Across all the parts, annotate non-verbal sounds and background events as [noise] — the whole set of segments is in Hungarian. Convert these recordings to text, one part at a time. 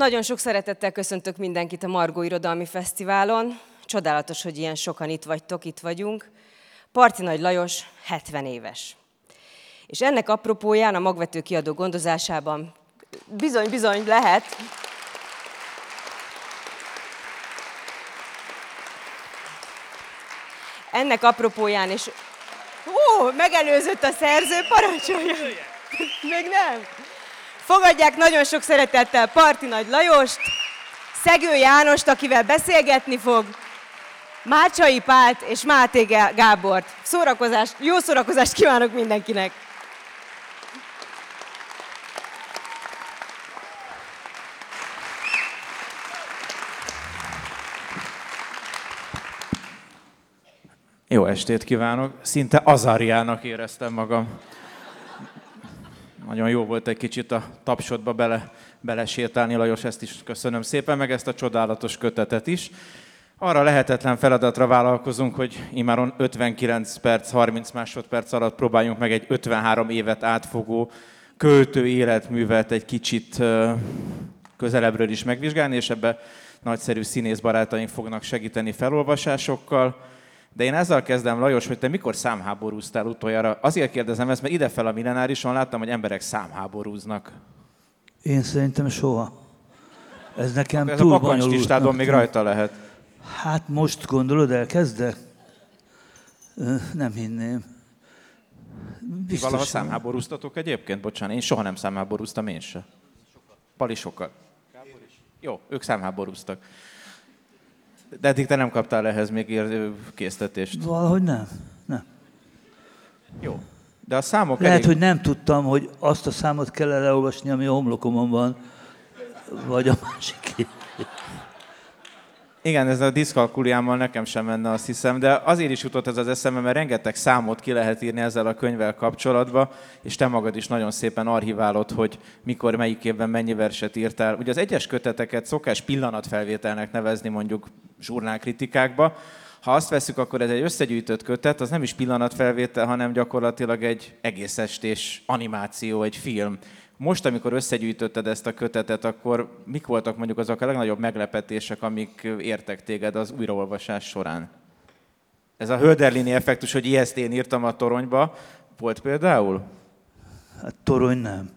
Nagyon sok szeretettel köszöntök mindenkit a Margó Irodalmi Fesztiválon. Csodálatos, hogy ilyen sokan itt vagytok, itt vagyunk. Parti Nagy Lajos 70 éves. És ennek apropóján a magvető kiadó gondozásában bizony, bizony lehet. Ennek apropóján is... Ó, megelőzött a szerző, parancsolja! Még nem? Fogadják nagyon sok szeretettel Parti Nagy Lajost, Szegő Jánost, akivel beszélgetni fog, Mácsai Pált és Máté Gábort. Szórakozást, jó szórakozást kívánok mindenkinek! Jó estét kívánok! Szinte Azariának éreztem magam. Nagyon jó volt egy kicsit a tapsodba bele, belesétálni, Lajos, ezt is köszönöm szépen, meg ezt a csodálatos kötetet is. Arra lehetetlen feladatra vállalkozunk, hogy imáron 59 perc, 30 másodperc alatt próbáljunk meg egy 53 évet átfogó költő életművet egy kicsit közelebbről is megvizsgálni, és ebbe nagyszerű színész barátaink fognak segíteni felolvasásokkal. De én ezzel kezdem, Lajos, hogy te mikor számháborúztál utoljára? Azért kérdezem ezt, mert idefel a millenárison láttam, hogy emberek számháborúznak. Én szerintem soha. Ez nekem Ez túl a még rajta lehet. Hát most gondolod, elkezdek? Nem hinném. Biztos Valaha számháborúztatok egyébként? Bocsánat, én soha nem számháborúztam, én se. Pali sokat. Jó, ők számháborúztak. De eddig te nem kaptál ehhez még késztetést. Valahogy nem. Nem. Jó. De a számok Lehet, elég... hogy nem tudtam, hogy azt a számot kell leolvasni, ami a homlokomon van, vagy a másik. Igen, ez a diszkalkuliámmal nekem sem menne, azt hiszem, de azért is jutott ez az eszembe, mert rengeteg számot ki lehet írni ezzel a könyvvel kapcsolatba, és te magad is nagyon szépen archiválod, hogy mikor, melyik évben mennyi verset írtál. Ugye az egyes köteteket szokás pillanatfelvételnek nevezni mondjuk zsurnálkritikákba, ha azt veszük, akkor ez egy összegyűjtött kötet, az nem is pillanatfelvétel, hanem gyakorlatilag egy egész estés animáció, egy film. Most, amikor összegyűjtötted ezt a kötetet, akkor mik voltak mondjuk azok a legnagyobb meglepetések, amik értek téged az újraolvasás során? Ez a Hölderlini effektus, hogy ezt én írtam a toronyba, volt például? Hát torony nem.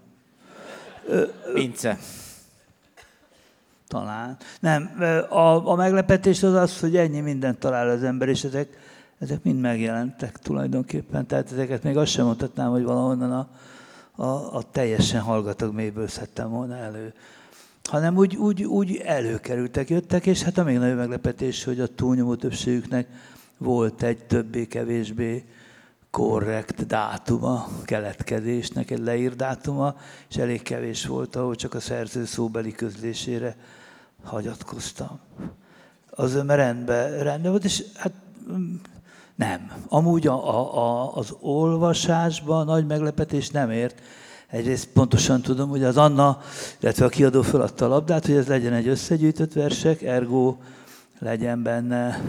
Mince. Talán. Nem, a, a meglepetés az az, hogy ennyi mindent talál az ember, és ezek, ezek mind megjelentek tulajdonképpen. Tehát ezeket még azt sem mondhatnám, hogy valahonnan a, a, a teljesen hallgatag mélyből szedtem volna elő. Hanem úgy, úgy, úgy előkerültek, jöttek, és hát a még nagyobb meglepetés, hogy a túlnyomó többségüknek volt egy többé-kevésbé korrekt dátuma, keletkezésnek egy leír dátuma, és elég kevés volt, ahol csak a szerző szóbeli közlésére hagyatkoztam. Az mert rendben, rendben volt, és hát nem. Amúgy a, a, a, az olvasásban nagy meglepetés nem ért. Egyrészt pontosan tudom, hogy az Anna, illetve a kiadó feladta a labdát, hogy ez legyen egy összegyűjtött versek, ergo legyen benne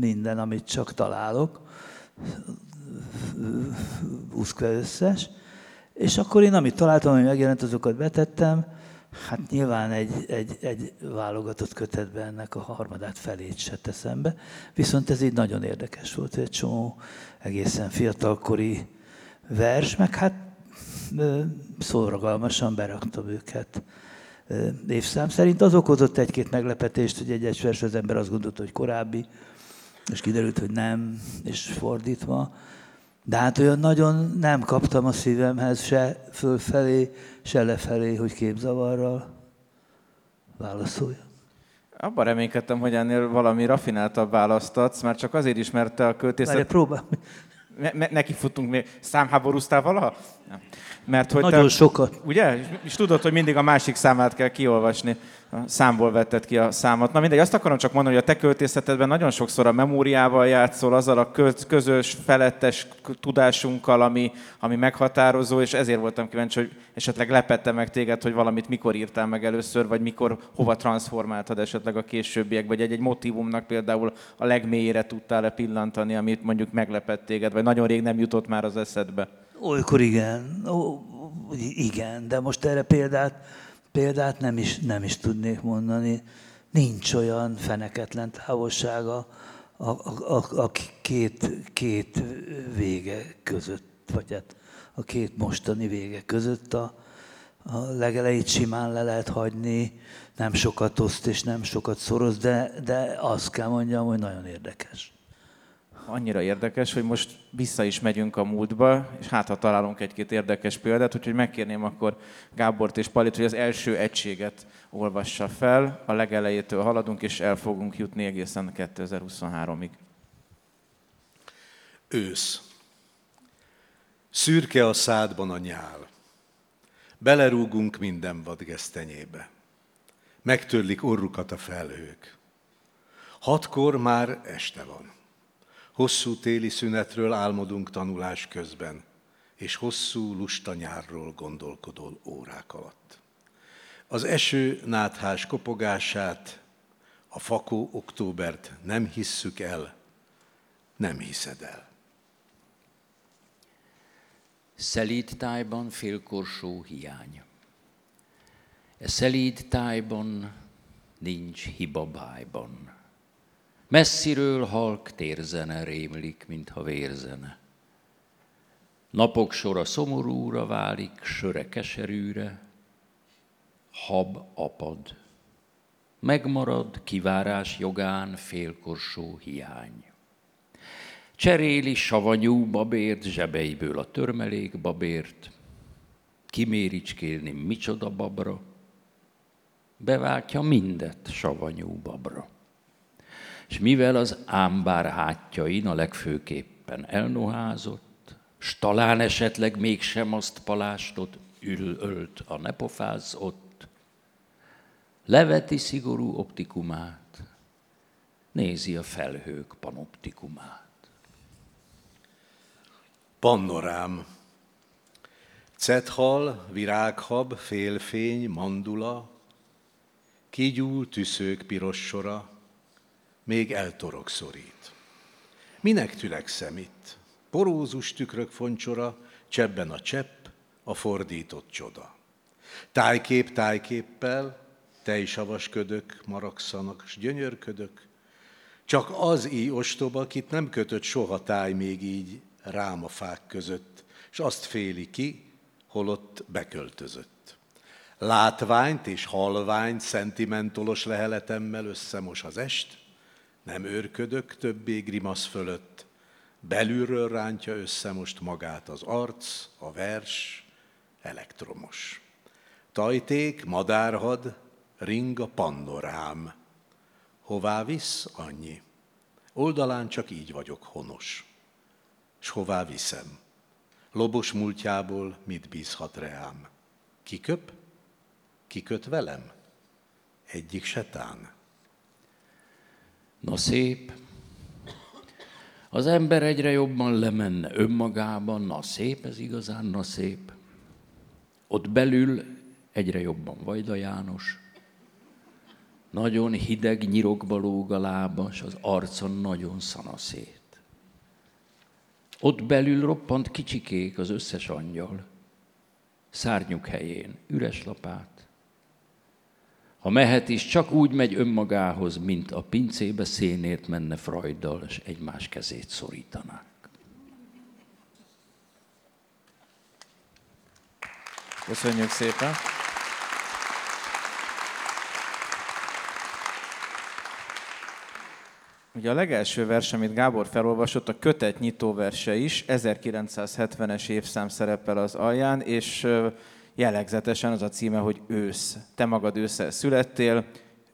minden, amit csak találok, úszkve összes. És akkor én, amit találtam, ami megjelent, azokat betettem, Hát nyilván egy, egy, egy válogatott kötetben ennek a harmadát felét se teszem be. Viszont ez így nagyon érdekes volt, egy csomó egészen fiatalkori vers, meg hát szorgalmasan beraktam őket évszám szerint. Az okozott egy-két meglepetést, hogy egy-egy vers az ember azt gondolta, hogy korábbi, és kiderült, hogy nem, és fordítva. De hát olyan nagyon nem kaptam a szívemhez se fölfelé, se lefelé, hogy képzavarral válaszolja. Abban reménykedtem, hogy ennél valami rafináltabb választatsz, már csak azért is, mert a költészet... Várj, próbál. Ne, neki futunk még. Számháborúztál valaha? Mert hogy Nagyon te, sokat. Ugye? És tudod, hogy mindig a másik számát kell kiolvasni. Számból vetted ki a számot. Na mindegy, azt akarom csak mondani, hogy a te költészetedben nagyon sokszor a memóriával játszol, azzal a közös, felettes tudásunkkal, ami, ami meghatározó, és ezért voltam kíváncsi, hogy esetleg lepette meg téged, hogy valamit mikor írtál meg először, vagy mikor hova transformáltad esetleg a későbbiek, vagy egy-egy motivumnak például a legmélyére tudtál-e pillantani, amit mondjuk meglepett téged, vagy nagyon rég nem jutott már az eszedbe. Olykor igen. Ó, igen, de most erre példát példát nem is, nem is tudnék mondani. Nincs olyan feneketlen távolsága a, a, a, a két, két vége között, vagy hát a két mostani vége között a, a legelejét simán le lehet hagyni, nem sokat oszt és nem sokat szoroz, de, de azt kell mondjam, hogy nagyon érdekes. Annyira érdekes, hogy most vissza is megyünk a múltba, és hát ha találunk egy-két érdekes példát, úgyhogy megkérném akkor Gábort és Palit, hogy az első egységet olvassa fel, a legelejétől haladunk, és el fogunk jutni egészen 2023-ig. Ősz. Szürke a szádban a nyál. Belerúgunk minden vadgesztenyébe. Megtörlik orrukat a felhők. Hatkor már este van. Hosszú téli szünetről álmodunk tanulás közben, és hosszú lusta nyárról gondolkodol órák alatt. Az eső náthás kopogását, a fakó októbert nem hisszük el, nem hiszed el. Szelíd tájban félkorsó hiány. E szelíd tájban nincs hiba bájban. Messziről halk térzene rémlik, mintha vérzene. Napok sora szomorúra válik, söre keserűre, hab apad. Megmarad kivárás jogán félkorsó hiány. Cseréli savanyú babért, zsebeiből a törmelék babért, kiméricskélni micsoda babra, beváltja mindet savanyú babra. És mivel az ámbár hátjain a legfőképpen elnoházott, s talán esetleg mégsem azt palástot ül ölt a nepofáz ott, leveti szigorú optikumát, nézi a felhők panoptikumát. Pannorám. Cethal, virághab, félfény, mandula, kigyúl tüszők piros sora, még eltorok szorít. Minek tülekszem itt? Porózus tükrök foncsora, csebben a csepp, a fordított csoda. Tájkép tájképpel, tejsavas ködök maragszanak, s gyönyörködök, csak az így ostoba, akit nem kötött soha táj még így rám a fák között, és azt féli ki, holott beköltözött. Látványt és halványt szentimentolos leheletemmel összemos az est, nem őrködök többé grimasz fölött, belülről rántja össze most magát az arc, a vers, elektromos. Tajték, madárhad, ring a pannorám. Hová visz, annyi. Oldalán csak így vagyok honos. S hová viszem? Lobos múltjából mit bízhat reám? Kiköp? Kiköt velem? Egyik setán. Na szép, az ember egyre jobban lemenne önmagában, na szép, ez igazán, na szép. Ott belül egyre jobban Vajda János, nagyon hideg nyirokba lóg a lába, és az arcon nagyon szanaszét. Ott belül roppant kicsikék az összes angyal, szárnyuk helyén, üres lapát. Ha mehet is, csak úgy megy önmagához, mint a pincébe szénért menne Freuddal, és egymás kezét szorítanák. Köszönjük szépen! Ugye a legelső vers, amit Gábor felolvasott, a kötet nyitóverse is, 1970-es évszám szerepel az alján, és jellegzetesen az a címe, hogy ősz. Te magad ősszel születtél,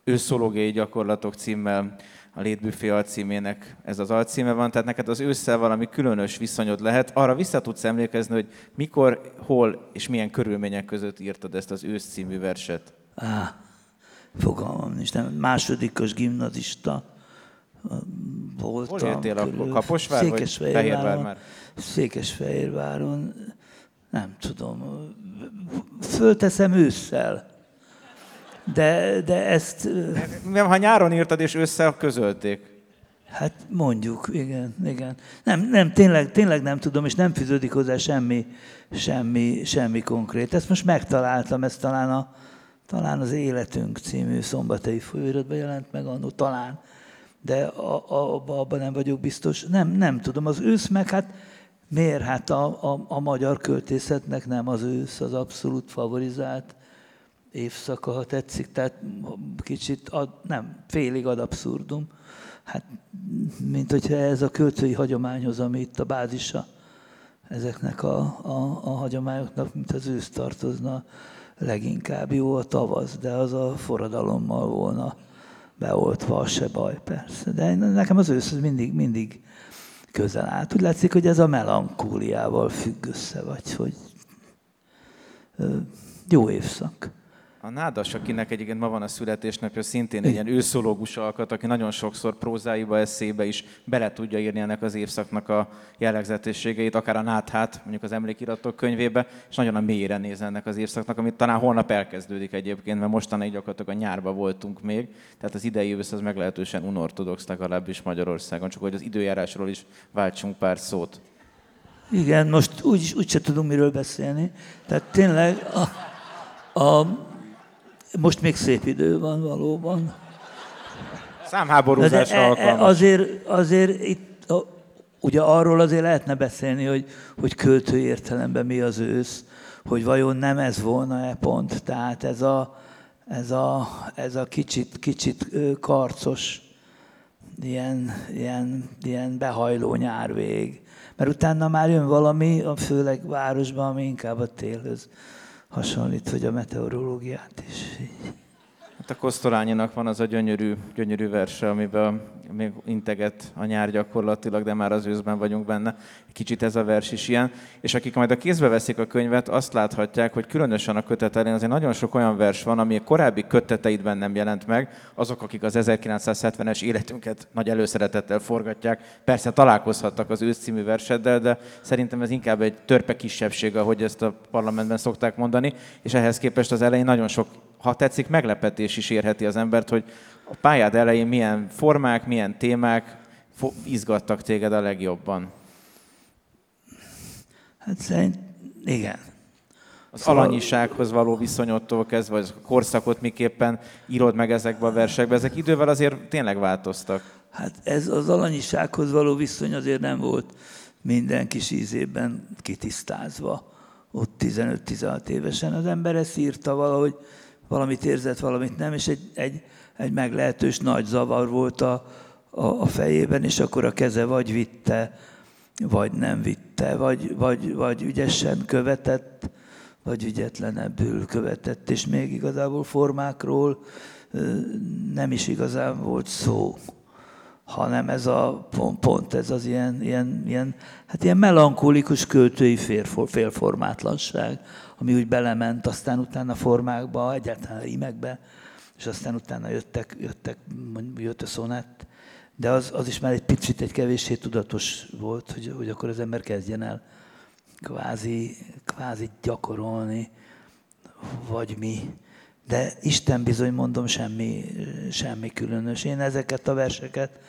őszológiai gyakorlatok címmel a Létbüfé alcímének ez az alcíme van, tehát neked az ősszel valami különös viszonyod lehet. Arra vissza tudsz emlékezni, hogy mikor, hol és milyen körülmények között írtad ezt az ősz című verset? Á, fogalmam nincs, nem. Másodikos gimnazista voltam. Hol éltél akkor? Kaposvár vagy Fehérvár már? Székesfehérváron, nem tudom, fölteszem ősszel. De, de ezt... Ha nyáron írtad és ősszel közölték. Hát mondjuk, igen, igen. Nem, nem tényleg, tényleg nem tudom, és nem fűződik hozzá semmi, semmi, semmi konkrét. Ezt most megtaláltam, ezt talán a, talán az Életünk című szombathelyi folyóiratban jelent meg annó, talán, de a, a, abban nem vagyok biztos. Nem, nem tudom, az ősz meg hát miért? Hát a, a, a magyar költészetnek nem az ősz az abszolút favorizált évszaka, ha tetszik, tehát kicsit ad, nem, félig ad abszurdum. Hát, mint hogyha ez a költői hagyományhoz, ami itt a bázisa ezeknek a, a, a hagyományoknak, mint az ősz tartozna, leginkább jó a tavasz, de az a forradalommal volna beoltva, se baj, persze. De nekem az ősz az mindig, mindig közel állt. Úgy látszik, hogy ez a melankóliával függ össze, vagy hogy jó évszak. A Nádas, akinek egyébként ma van a születésnapja, szintén egy ilyen őszológus alkat, aki nagyon sokszor prózáiba, eszébe is bele tudja írni ennek az évszaknak a jellegzetességeit, akár a náthát, mondjuk az emlékiratok könyvébe, és nagyon a mélyére néz ennek az évszaknak, amit talán holnap elkezdődik egyébként, mert mostanáig gyakorlatilag a nyárba voltunk még, tehát az idei ősz az meglehetősen unortodox legalábbis Magyarországon, csak hogy az időjárásról is váltsunk pár szót. Igen, most úgy, úgy se tudunk miről beszélni. Tehát tényleg a, a most még szép idő van valóban. Számháborúzásra De e- e- alkalmas. azért, azért itt, a, ugye arról azért lehetne beszélni, hogy, hogy költő értelemben mi az ősz, hogy vajon nem ez volna-e pont. Tehát ez a, ez a, ez a kicsit, kicsit karcos, ilyen, ilyen, ilyen behajló nyárvég. Mert utána már jön valami, a főleg városban, ami inkább a télhöz hasonlít, hogy a meteorológiát is. Hát a Kosztolányinak van az a gyönyörű, gyönyörű verse, amiben még integet a nyár gyakorlatilag, de már az őszben vagyunk benne. Kicsit ez a vers is ilyen. És akik majd a kézbe veszik a könyvet, azt láthatják, hogy különösen a kötet elén azért nagyon sok olyan vers van, ami a korábbi köteteidben nem jelent meg. Azok, akik az 1970-es életünket nagy előszeretettel forgatják, persze találkozhattak az ősz című verseddel, de szerintem ez inkább egy törpe kisebbség, ahogy ezt a parlamentben szokták mondani, és ehhez képest az elején nagyon sok ha tetszik, meglepetés is érheti az embert, hogy a pályád elején milyen formák, milyen témák izgattak téged a legjobban. Hát szerint, igen. Az szóval... alanyisághoz való viszonyodtól kezdve, vagy a korszakot miképpen írod meg ezekbe a versekbe, ezek idővel azért tényleg változtak. Hát ez az alanyisághoz való viszony azért nem volt minden kis ízében kitisztázva. Ott 15-16 évesen az ember ezt írta valahogy, valamit érzett, valamit nem, és egy, egy, egy meglehetős nagy zavar volt a, a, a fejében, és akkor a keze vagy vitte, vagy nem vitte, vagy, vagy, vagy ügyesen követett, vagy ügyetlenebbül követett, és még igazából formákról nem is igazán volt szó, hanem ez a pont, pont ez az ilyen, ilyen, ilyen, hát ilyen melankolikus költői félformátlanság, ami úgy belement, aztán utána formákba, egyáltalán rímekbe, és aztán utána jöttek, jöttek jött a szonett, de az, az is már egy picit egy kevéssé tudatos volt, hogy, hogy akkor az ember kezdjen el kvázi, kvázi gyakorolni, vagy mi. De Isten bizony mondom, semmi, semmi különös. Én ezeket a verseket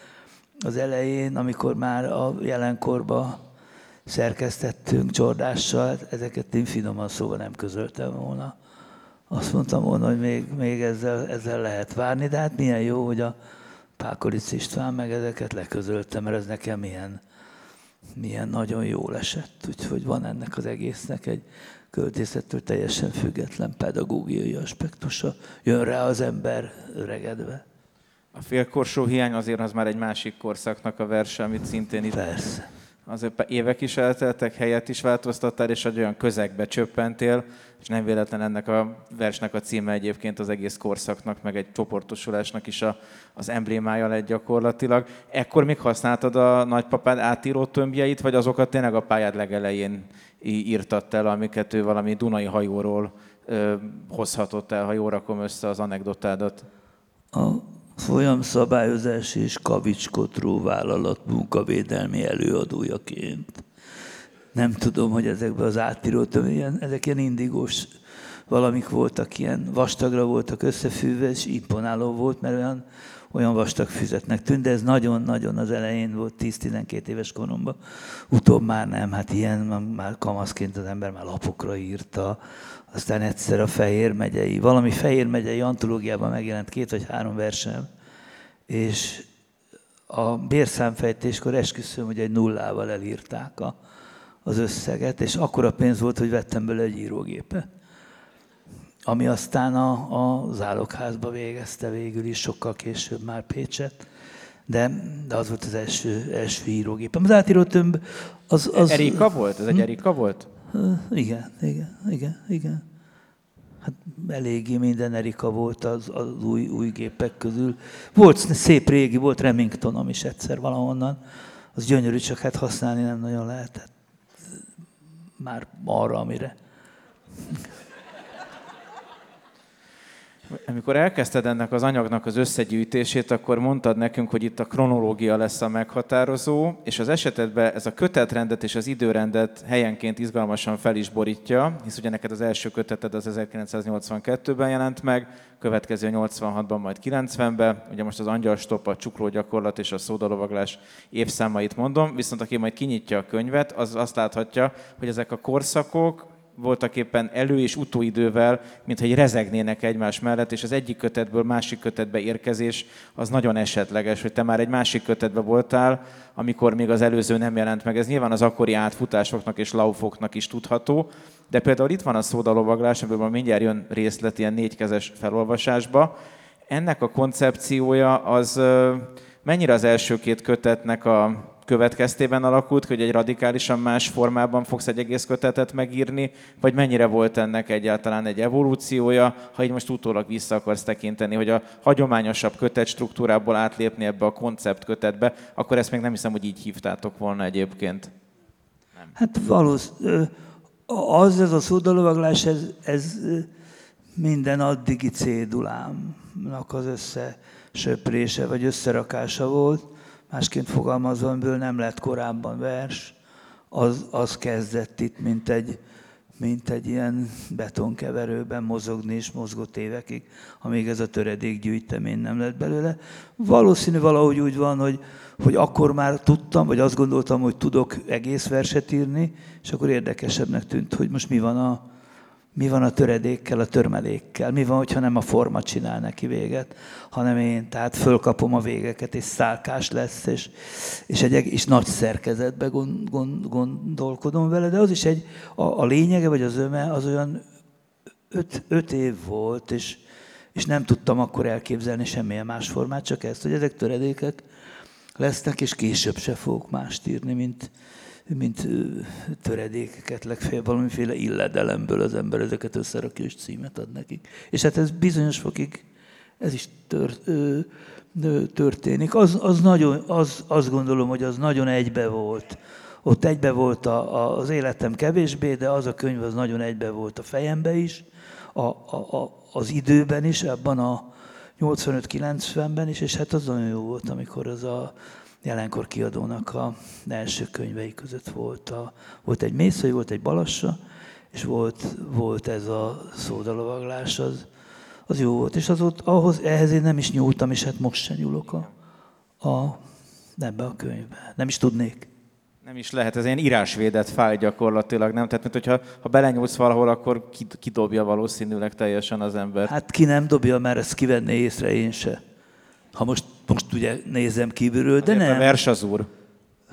az elején, amikor már a jelenkorban szerkesztettünk csordással, ezeket én finoman szóval nem közöltem volna. Azt mondtam volna, hogy még, még ezzel, ezzel lehet várni, de hát milyen jó, hogy a Pákolic István meg ezeket leközöltem, mert ez nekem milyen, milyen nagyon jól esett. Úgyhogy van ennek az egésznek egy költészettől teljesen független pedagógiai aspektusa. Jön rá az ember öregedve. A félkorsó hiány azért az már egy másik korszaknak a verse, amit szintén itt Persze azért évek is elteltek, helyet is változtattál, és egy olyan közegbe csöppentél, és nem véletlen ennek a versnek a címe egyébként az egész korszaknak, meg egy csoportosulásnak is a, az emblémája lett gyakorlatilag. Ekkor még használtad a nagypapád átíró tömbjeit, vagy azokat tényleg a pályád legelején írtatt el, amiket ő valami Dunai hajóról ö, hozhatott el, ha jól rakom össze az anekdotádat? A folyamszabályozási és kavicskotró vállalat munkavédelmi előadójaként. Nem tudom, hogy ezekben az átíró ilyen, ezek ilyen indigós valamik voltak ilyen vastagra voltak összefűve, és imponáló volt, mert olyan, olyan vastag füzetnek tűnt, de ez nagyon-nagyon az elején volt, 10-12 éves koromban. Utóbb már nem, hát ilyen, már kamaszként az ember már lapokra írta, aztán egyszer a Fehér megyei, valami Fehér megyei antológiában megjelent két vagy három versem, és a bérszámfejtéskor esküszöm, hogy egy nullával elírták a, az összeget, és akkora pénz volt, hogy vettem belőle egy írógépet. Ami aztán a, a zálogházba végezte végül is, sokkal később már Pécset, de, de az volt az első, első írógépem. Az átíró tömb, az... az Erika volt? Ez egy Erika volt? Igen, igen, igen, igen. Hát eléggé minden Erika volt az, az új, új gépek közül. Volt szép régi, volt Remingtonom is egyszer valahonnan. Az gyönyörű, csak hát használni nem nagyon lehetett. Már arra, amire. Amikor elkezdted ennek az anyagnak az összegyűjtését, akkor mondtad nekünk, hogy itt a kronológia lesz a meghatározó, és az esetedben ez a kötetrendet és az időrendet helyenként izgalmasan fel is borítja, hisz ugye neked az első köteted az 1982-ben jelent meg, következő 86-ban, majd 90-ben, ugye most az angyalstop, a csuklógyakorlat és a szódalovaglás évszámait mondom, viszont aki majd kinyitja a könyvet, az azt láthatja, hogy ezek a korszakok, voltak éppen elő- és utóidővel, mintha egy rezegnének egymás mellett, és az egyik kötetből másik kötetbe érkezés az nagyon esetleges, hogy te már egy másik kötetbe voltál, amikor még az előző nem jelent meg. Ez nyilván az akkori átfutásoknak és laufoknak is tudható, de például itt van a szódalovaglás, amiből mindjárt jön részlet ilyen négykezes felolvasásba. Ennek a koncepciója az mennyire az első két kötetnek a következtében alakult, hogy egy radikálisan más formában fogsz egy egész kötetet megírni, vagy mennyire volt ennek egyáltalán egy evolúciója, ha így most utólag vissza akarsz tekinteni, hogy a hagyományosabb kötet struktúrából átlépni ebbe a koncept kötetbe, akkor ezt még nem hiszem, hogy így hívtátok volna egyébként. Nem. Hát valószínűleg az, ez a szódalovaglás, ez, ez minden addigi cédulámnak az összesöprése, vagy összerakása volt másként fogalmazva, amiből nem lett korábban vers, az, az kezdett itt, mint egy, mint egy ilyen betonkeverőben mozogni, és mozgott évekig, amíg ez a töredék gyűjtemény nem lett belőle. Valószínű valahogy úgy van, hogy, hogy akkor már tudtam, vagy azt gondoltam, hogy tudok egész verset írni, és akkor érdekesebbnek tűnt, hogy most mi van a, mi van a töredékkel, a törmelékkel, mi van, hogyha nem a forma csinál neki véget, hanem én, tehát fölkapom a végeket, és szálkás lesz, és, és egy és nagy szerkezetbe gond, gond, gondolkodom vele, de az is egy, a, a lényege, vagy az öme, az olyan öt, öt év volt, és, és nem tudtam akkor elképzelni semmilyen más formát, csak ezt, hogy ezek töredékek lesznek, és később se fogok mást írni, mint, mint töredékeket, legfeljebb valamiféle illedelemből az ember ezeket összerakja, és címet ad nekik. És hát ez bizonyos fokig, ez is tört, ö, ö, történik. Az, az nagyon, az, azt gondolom, hogy az nagyon egybe volt. Ott egybe volt a, a, az életem kevésbé, de az a könyv az nagyon egybe volt a fejembe is, a, a, a, az időben is, ebben a 85-90-ben is, és hát az nagyon jó volt, amikor az a jelenkor kiadónak a első könyvei között volt. A, volt egy Mészai, volt egy Balassa, és volt, volt ez a szódalovaglás, az, az jó volt. És az ott, ahhoz, ehhez én nem is nyúltam, és hát most sem nyúlok a, a, ebbe a könyvbe. Nem is tudnék. Nem is lehet, ez ilyen írásvédett fáj gyakorlatilag, nem? Tehát, mint hogyha ha belenyúlsz valahol, akkor kidobja valószínűleg teljesen az ember. Hát ki nem dobja, mert ezt kivenné észre én se. Ha most, most ugye nézem kívülről, de azért nem. a vers az úr.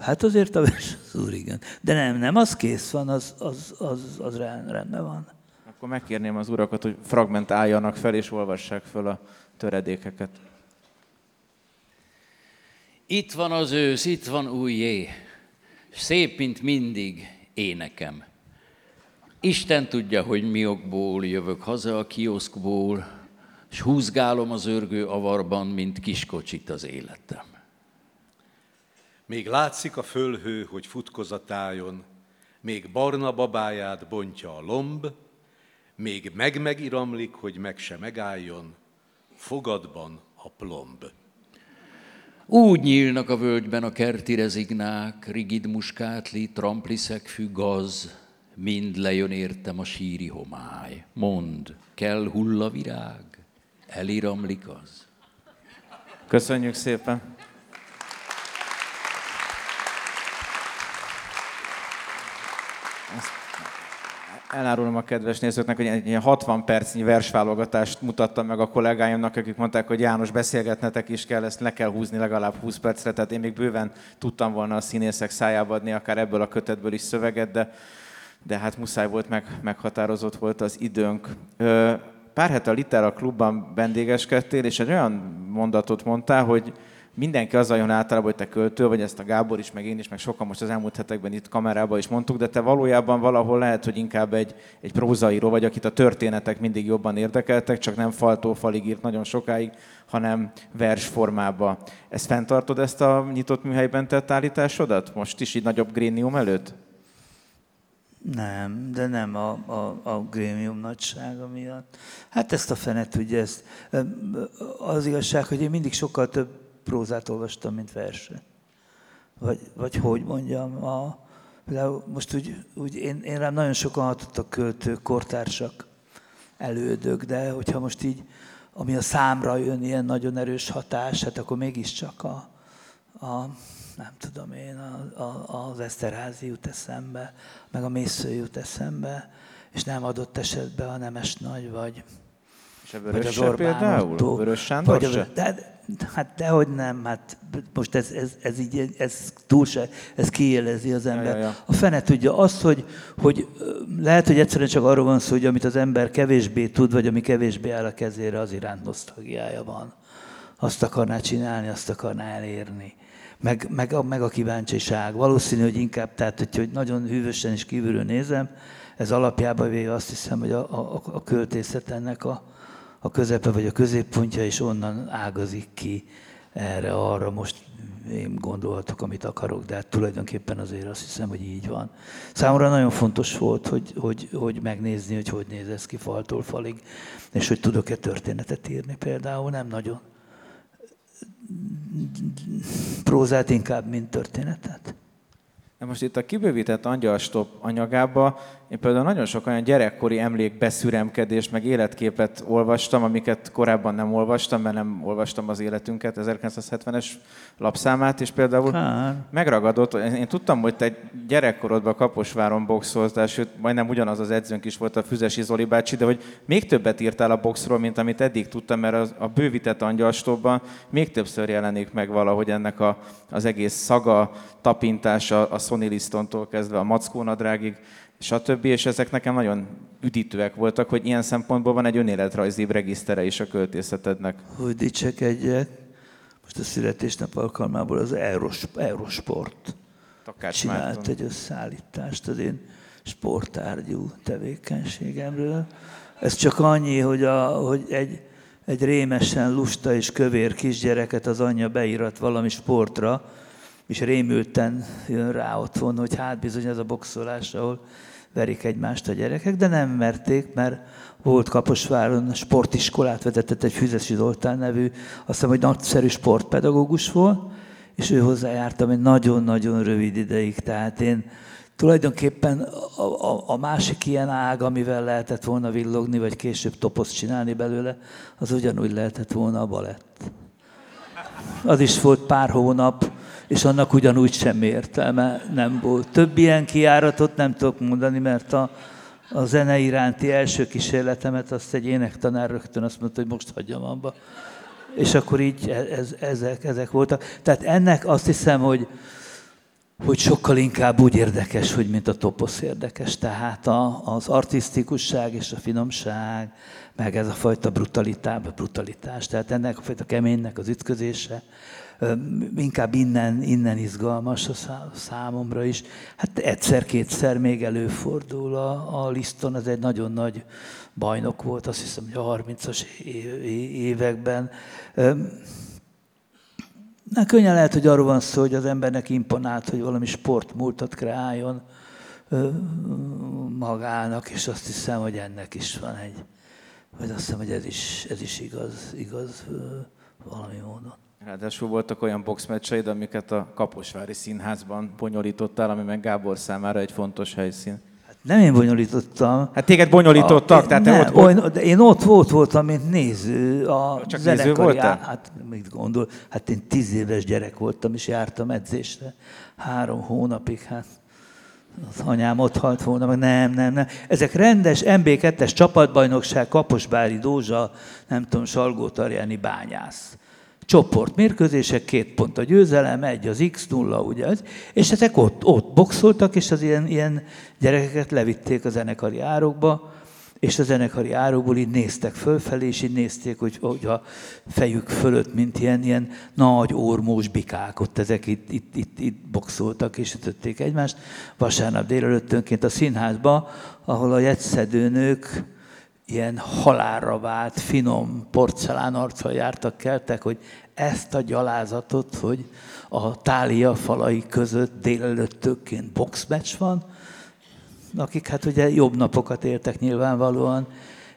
Hát azért a vers az úr, igen. De nem, nem, az kész van, az, az, az, az rendben van. Akkor megkérném az urakat, hogy fragmentáljanak fel, és olvassák fel a töredékeket. Itt van az ősz, itt van új jé, szép, mint mindig, énekem. Isten tudja, hogy mi okból jövök haza a kioszkból, és húzgálom az örgő avarban, mint kiskocsit az életem. Még látszik a fölhő, hogy futkozatájon, még barna babáját bontja a lomb, még meg-megiramlik, hogy meg se megálljon, fogadban a plomb. Úgy nyílnak a völgyben a kerti rezignák, rigid muskátli, trampliszekfű gaz, mind lejön értem a síri homály. Mond, kell hullavirág, eliramlik az. Köszönjük szépen. Elárulom a kedves nézőknek, hogy egy ilyen 60 percnyi versválogatást mutattam meg a kollégáimnak, akik mondták, hogy János, beszélgetnetek is kell, ezt le kell húzni legalább 20 percre, tehát én még bőven tudtam volna a színészek szájába adni, akár ebből a kötetből is szöveget, de, de hát muszáj volt, meg, meghatározott volt az időnk. Pár hete a Litera klubban vendégeskedtél, és egy olyan mondatot mondtál, hogy mindenki azzal jön általában, hogy te költő, vagy ezt a Gábor is, meg én is, meg sokan most az elmúlt hetekben itt kamerában is mondtuk, de te valójában valahol lehet, hogy inkább egy, egy prózaíró vagy, akit a történetek mindig jobban érdekeltek, csak nem faltól falig írt nagyon sokáig, hanem vers formába. Ezt fenntartod, ezt a nyitott műhelyben tett állításodat? Most is így nagyobb grénium előtt? Nem, de nem a, a, a grémium nagysága miatt. Hát ezt a fene tudja, ezt. Az igazság, hogy én mindig sokkal több prózát olvastam, mint verset. Vagy, vagy hogy mondjam, a, most úgy, úgy én, én rám nagyon sokan hatottak költők, kortársak, elődök, de hogyha most így, ami a számra jön, ilyen nagyon erős hatás, hát akkor mégiscsak a, a nem tudom én, a, a, az Eszterházi jut eszembe, meg a Mésző jut eszembe, és nem adott esetben a Nemes Nagy, vagy, és a vagy az például? Otto, Vörös Sándor vagy a, de, hát dehogy nem, hát most ez, ez, ez így, ez túl se, ez kiélezi az ember. Ja, ja, ja. A fene tudja azt, hogy, hogy lehet, hogy egyszerűen csak arról van szó, hogy amit az ember kevésbé tud, vagy ami kevésbé áll a kezére, az iránt nosztalgiája van. Azt akarná csinálni, azt akarná elérni meg, meg, a, meg a kíváncsiság. Valószínű, hogy inkább, tehát hogy, hogy nagyon hűvösen és kívülről nézem, ez alapjában véve azt hiszem, hogy a, a, a költészet ennek a, a közepe vagy a középpontja, és onnan ágazik ki erre, arra. Most én gondolhatok, amit akarok, de hát tulajdonképpen azért azt hiszem, hogy így van. Számomra nagyon fontos volt, hogy, hogy, hogy megnézni, hogy hogy néz ez ki faltól falig, és hogy tudok-e történetet írni például, nem nagyon prózát inkább, mint történetet. De most itt a kibővített angyalstop anyagába én például nagyon sok olyan gyerekkori emlék beszüremkedést, meg életképet olvastam, amiket korábban nem olvastam, mert nem olvastam az életünket, 1970-es lapszámát, és például Hár. megragadott, én tudtam, hogy te gyerekkorodban Kaposváron boxoltál, sőt, majdnem ugyanaz az edzőnk is volt a Füzesi Zoli bácsi, de hogy még többet írtál a boxról, mint amit eddig tudtam, mert az, a bővített angyalstopban még többször jelenik meg valahogy ennek a, az egész szaga, tapintása a Sonny Listontól kezdve a Mackó nadrágig, stb. És ezek nekem nagyon üdítőek voltak, hogy ilyen szempontból van egy önéletrajzi regisztere is a költészetednek. Hogy dicsekedjek, most a születésnap alkalmából az Euros, Eurosport Takács csinált Márton. egy összeállítást az én sportárgyú tevékenységemről. Ez csak annyi, hogy, a, hogy egy, egy rémesen lusta és kövér kisgyereket az anyja beírat valami sportra, és rémülten jön rá otthon, hogy hát bizony ez a boxolás, ahol verik egymást a gyerekek, de nem merték, mert volt Kaposváron sportiskolát vezetett egy Füzesi Zoltán nevű, azt hiszem, hogy nagyszerű sportpedagógus volt, és ő hozzájártam egy nagyon-nagyon rövid ideig, tehát én tulajdonképpen a, a, a másik ilyen ág, amivel lehetett volna villogni, vagy később toposzt csinálni belőle, az ugyanúgy lehetett volna a balett. Az is volt pár hónap, és annak ugyanúgy semmi értelme nem volt. Több ilyen kiáratot nem tudok mondani, mert a, a zene iránti első kísérletemet azt egy énektanár rögtön azt mondta, hogy most hagyjam abba. És akkor így e, ez, ezek, ezek voltak. Tehát ennek azt hiszem, hogy, hogy sokkal inkább úgy érdekes, hogy mint a toposz érdekes. Tehát a, az artisztikusság és a finomság, meg ez a fajta brutalitás, brutalitás, tehát ennek a fajta keménynek az ütközése, inkább innen, innen izgalmas a számomra is. Hát egyszer-kétszer még előfordul a, a Liston, ez egy nagyon nagy bajnok volt, azt hiszem, hogy a 30-as években. Na, könnyen lehet, hogy arról van szó, hogy az embernek imponált, hogy valami sportmúltat kreáljon magának, és azt hiszem, hogy ennek is van egy, vagy azt hiszem, hogy ez is, ez is igaz, igaz valami módon. Ráadásul voltak olyan boxmeccseid, amiket a Kaposvári Színházban bonyolítottál, ami meg Gábor számára egy fontos helyszín. Nem én bonyolítottam. Hát téged bonyolítottak, A- tehát te nem, ott, ott olyan- de én ott volt voltam, mint néző. A Csak néző voltál? Hát mit gondol? Hát én tíz éves gyerek voltam, és jártam edzésre. Három hónapig, hát az anyám ott halt volna, meg nem, nem, nem. Ezek rendes MB2-es csapatbajnokság, Kaposbári Dózsa, nem tudom, Salgó Tarjáni bányász. Csoport mérkőzések, két pont a győzelem, egy az X0, ugye, ez- és ezek ott, ott boxoltak, és az ilyen, ilyen gyerekeket levitték a zenekari árokba, és a zenekari árokból így néztek fölfelé, és így nézték, hogy, hogy a fejük fölött, mint ilyen, ilyen nagy ormós bikák, ott ezek itt, itt, itt, itt boxoltak és ütötték egymást. Vasárnap délelőttönként a színházba, ahol a jetszedőnők ilyen halálra vált, finom porcelán arccal jártak keltek, hogy ezt a gyalázatot, hogy a tália falai között délelőttönként boxmeccs van, akik hát ugye jobb napokat éltek nyilvánvalóan,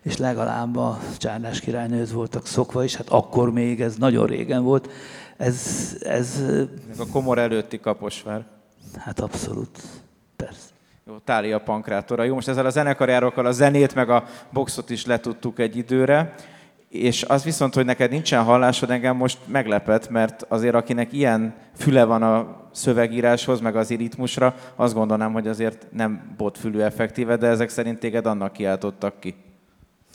és legalább a Csárnás királynőhöz voltak szokva is, hát akkor még, ez nagyon régen volt, ez, ez meg a komor előtti Kaposvár. hát abszolút, Tália pankrátora. Jó, most ezzel a zenekarjárokkal a zenét, meg a boxot is letudtuk egy időre, és az viszont, hogy neked nincsen hallásod, engem most meglepet, mert azért akinek ilyen füle van a szövegíráshoz, meg az ritmusra, azt gondolnám, hogy azért nem botfülű effektíve, de ezek szerint téged annak kiáltottak ki.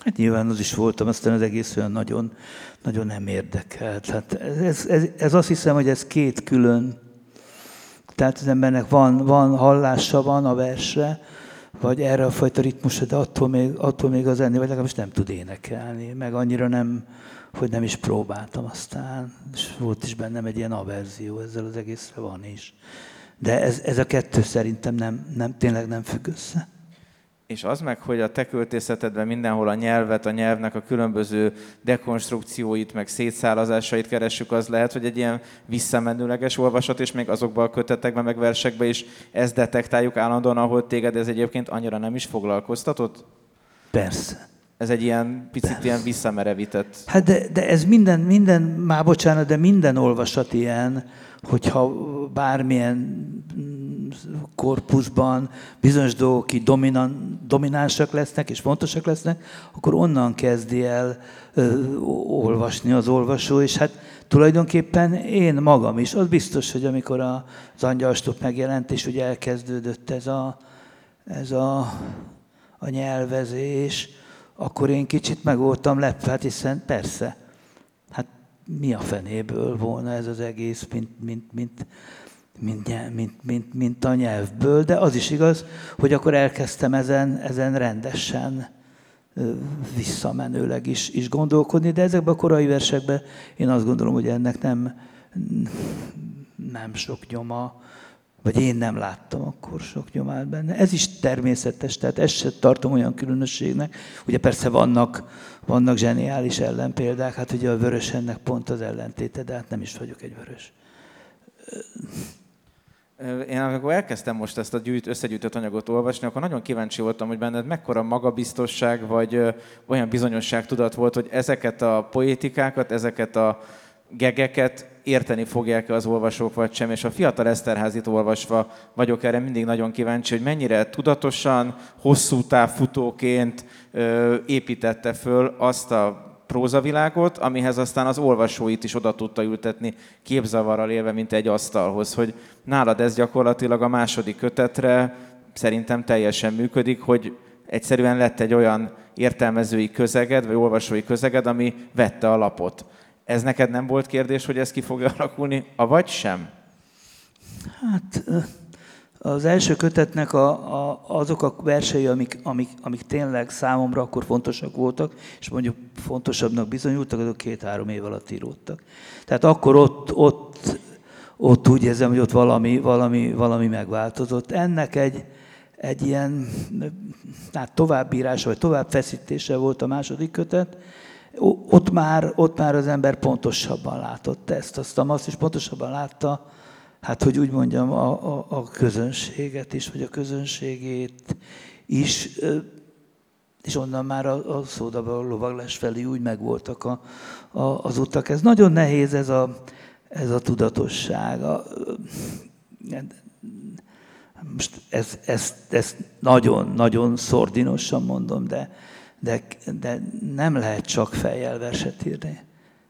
Hát nyilván az is voltam, aztán az egész olyan nagyon, nagyon nem érdekelt. Hát ez, ez, ez azt hiszem, hogy ez két külön. Tehát az embernek van, van hallása van a versre, vagy erre a fajta ritmusra, de attól még, attól még az enni, vagy legalábbis nem tud énekelni, meg annyira nem, hogy nem is próbáltam aztán, és volt is bennem egy ilyen averzió, ezzel az egészre van is. De ez, ez a kettő szerintem nem, nem, tényleg nem függ össze. És az meg, hogy a te költészetedben mindenhol a nyelvet, a nyelvnek a különböző dekonstrukcióit, meg szétszálazásait keressük, az lehet, hogy egy ilyen visszamenőleges olvasat, és még azokban a kötetekben, meg versekben is ezt detektáljuk állandóan, ahol téged ez egyébként annyira nem is foglalkoztatott? Persze. Ez egy ilyen picit ilyen visszamerevített. Hát de, de ez minden, minden, már bocsánat, de minden olvasat ilyen, hogyha bármilyen korpuszban bizonyos dolgok így dominan, dominánsak lesznek és fontosak lesznek, akkor onnan kezdi el ö, olvasni az olvasó, és hát tulajdonképpen én magam is, az biztos, hogy amikor az angyalstop megjelent, és ugye elkezdődött ez a, ez a, a nyelvezés, akkor én kicsit meg voltam lepve, hát hiszen persze, mi a fenéből volna ez az egész, mint, mint, mint, mint, mint, mint, mint a nyelvből, de az is igaz, hogy akkor elkezdtem ezen, ezen rendesen visszamenőleg is, is gondolkodni, de ezekben a korai versekben én azt gondolom, hogy ennek nem, nem sok nyoma, vagy én nem láttam akkor sok nyomát benne. Ez is természetes, tehát ezt sem tartom olyan különösségnek. Ugye persze vannak, vannak zseniális ellenpéldák, hát ugye a vörös ennek pont az ellentéte, de hát nem is vagyok egy vörös. Én amikor elkezdtem most ezt a gyűjt, összegyűjtött anyagot olvasni, akkor nagyon kíváncsi voltam, hogy benned mekkora magabiztosság, vagy olyan bizonyosságtudat volt, hogy ezeket a poétikákat, ezeket a gegeket érteni fogják-e az olvasók, vagy sem. És a fiatal Eszterházit olvasva vagyok erre mindig nagyon kíváncsi, hogy mennyire tudatosan, hosszú távfutóként építette föl azt a prózavilágot, amihez aztán az olvasóit is oda tudta ültetni képzavarral élve, mint egy asztalhoz, hogy nálad ez gyakorlatilag a második kötetre szerintem teljesen működik, hogy egyszerűen lett egy olyan értelmezői közeged, vagy olvasói közeged, ami vette a lapot. Ez neked nem volt kérdés, hogy ez ki fogja [laughs] alakulni, avagy sem? Hát az első kötetnek a, a, azok a versei, amik, amik, amik tényleg számomra akkor fontosak voltak, és mondjuk fontosabbnak bizonyultak, azok két-három év alatt íródtak. Tehát akkor ott, ott, ott úgy érzem, hogy ott valami, valami, valami megváltozott. Ennek egy, egy ilyen hát továbbírása, vagy továbbfeszítése volt a második kötet, ott már, ott már az ember pontosabban látott ezt, aztán azt is pontosabban látta, hát hogy úgy mondjam, a, a, a közönséget is, vagy a közönségét is, és onnan már a, a szódaba lovaglás felé úgy megvoltak a, a, az utak. Ez nagyon nehéz, ez a, ez a tudatosság. A, Most ez, ez, ez nagyon-nagyon szordinosan mondom, de, de, de nem lehet csak fejjel verset írni.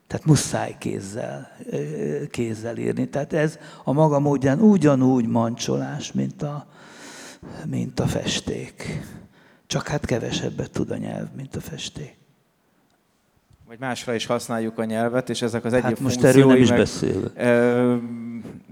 Tehát muszáj kézzel, kézzel írni. Tehát ez a maga módján ugyanúgy mancsolás, mint a, mint a festék. Csak hát kevesebbet tud a nyelv, mint a festék. Vagy másra is használjuk a nyelvet, és ezek az egyéb Hát most erről nem is meg, beszélve.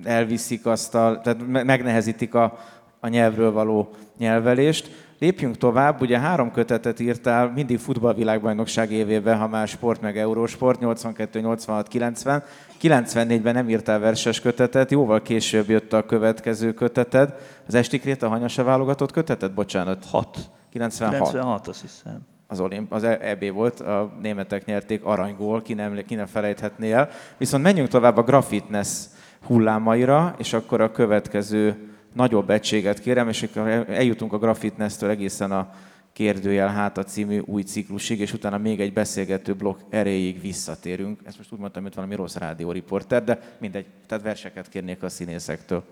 elviszik azt a, tehát megnehezítik a, a nyelvről való nyelvelést. Lépjünk tovább, ugye három kötetet írtál mindig futballvilágbajnokság évében, ha már sport meg eurósport, 82, 86, 90. 94-ben nem írtál verses kötetet, jóval később jött a következő köteted. Az Estikrét a hanyasa válogatott kötetet? Bocsánat. 6. 96. 96, azt hiszem. Az, olimp, az EB volt, a németek nyerték aranygól, ki nem, ki nem felejthetné el. Viszont menjünk tovább a Graffitness hullámaira, és akkor a következő nagyobb egységet kérem, és akkor eljutunk a Graffitness-től egészen a kérdőjel háta című új ciklusig, és utána még egy beszélgető blokk erejéig visszatérünk. Ezt most úgy mondtam, mint valami rossz rádióriporter, de mindegy, tehát verseket kérnék a színészektől.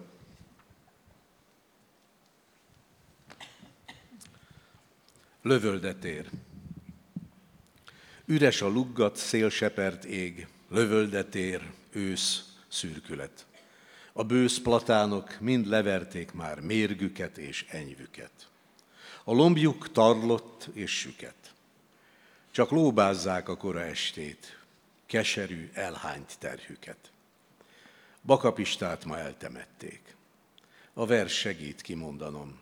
Lövöldetér. Üres a luggat, szélsepert ég, lövöldetér, ősz, szürkület. A bősz platánok mind leverték már mérgüket és enyvüket. A lombjuk tarlott és süket. Csak lóbázzák a kora estét, keserű, elhányt terhüket. Bakapistát ma eltemették. A vers segít kimondanom.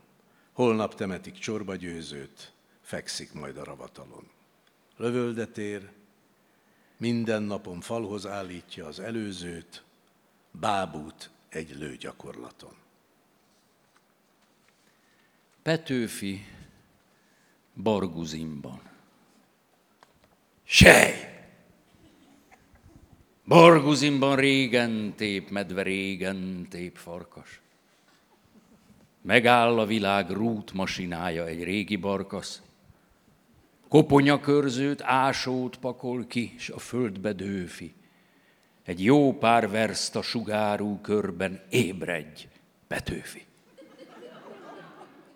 Holnap temetik csorba győzőt, fekszik majd a ravatalon. Lövöldetér, minden napon falhoz állítja az előzőt, bábút egy lőgyakorlaton. Petőfi Barguzimban. Sej! Barguzimban régen tép medve, régen tép farkas. Megáll a világ rút masinája egy régi barkasz. Koponyakörzőt, ásót pakol ki, s a földbe dőfi. Egy jó pár verszt a sugárú körben ébredj, Petőfi.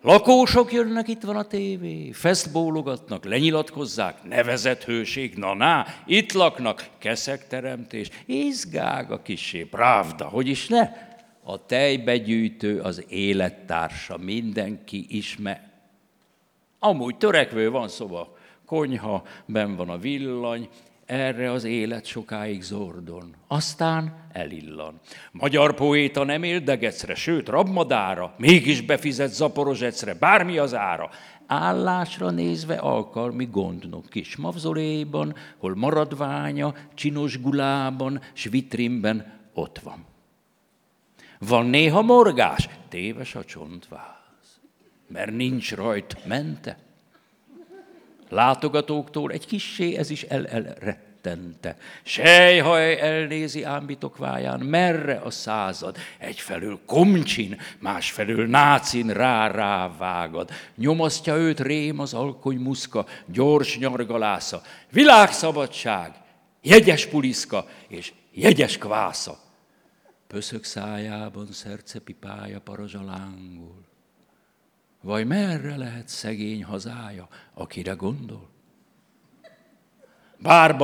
Lakósok jönnek, itt van a tévé, fesztbólogatnak, lenyilatkozzák, nevezett hőség, na na, itt laknak, keszek teremtés, izgág a kisé, pravda, hogy is ne? A tejbegyűjtő az élettársa, mindenki ismer. Amúgy törekvő van szoba, konyha, ben van a villany, erre az élet sokáig zordon. Aztán elillan. Magyar poéta nem él degecre, sőt rabmadára, mégis befizet zaporozsecre, bármi az ára. Állásra nézve alkalmi gondnok kis mavzoléban, hol maradványa, csinos gulában, s vitrinben ott van. Van néha morgás, téves a csontváz, mert nincs rajt mente látogatóktól egy kissé ez is el elrettente. Sejhaj elnézi ámbitok váján, merre a század? Egyfelől komcsin, másfelől nácin rá-rá vágad. Nyomasztja őt rém az alkony muszka, gyors nyargalásza. Világszabadság, jegyes puliszka és jegyes kvásza. Pöszök szájában szerce pipája parazsalángol. Vaj merre lehet szegény hazája, akire gondol? Bár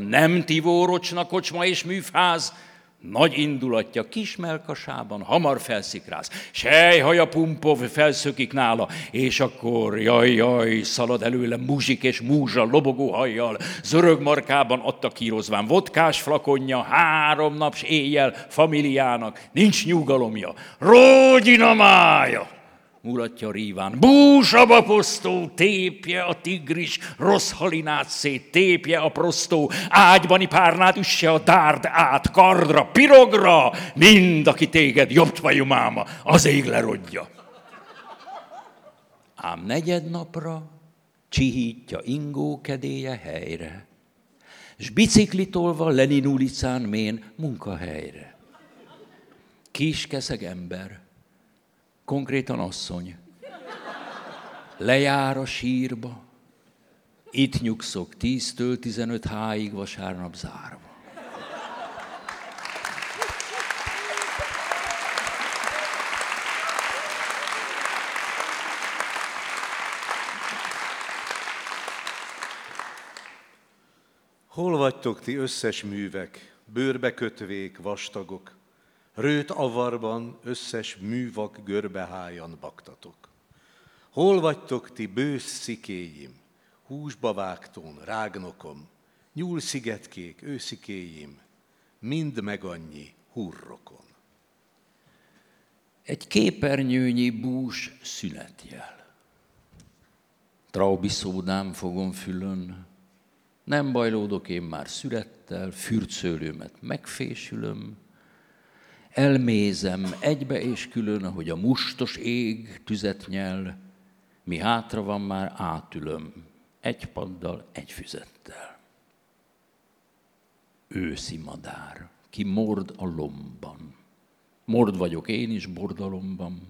nem tivórocsna kocsma és műfáz, nagy indulatja kis melkasában hamar felszikráz. Sejhaja pumpov felszökik nála, és akkor jaj, jaj, szalad előle muzsik és múzsa lobogó hajjal, zörög markában adta kírozván, vodkás flakonja, három naps éjjel familiának, nincs nyugalomja, rógyina mája mulatja ríván. Búsabb posztó, tépje a tigris, rossz halinát szét, tépje a prostó, ágybani párnát üsse a dárd át, kardra, pirogra, mind, aki téged jobb máma, az ég lerodja. Ám negyed napra csihítja ingó kedélye helyre, s biciklitolva Lenin ulicán mén munkahelyre. Kis keszeg ember, konkrétan asszony. Lejár a sírba, itt nyugszok 10-től 15 háig vasárnap zárva. Hol vagytok ti összes művek, bőrbe bőrbekötvék, vastagok? Rőt avarban összes művak görbehájan baktatok. Hol vagytok ti bősz szikéim, húsba vágtón, rágnokom, nyúlszigetkék, őszikéim, mind meg annyi hurrokon. Egy képernyőnyi bús szünetjel. Traubi szódám fogom fülön, nem bajlódok én már szürettel, fürcölőmet megfésülöm, elmézem egybe és külön, ahogy a mustos ég tüzet nyel, mi hátra van már átülöm, egy paddal, egy füzettel. Őszi madár, ki mord a lomban. Mord vagyok én is bordalomban,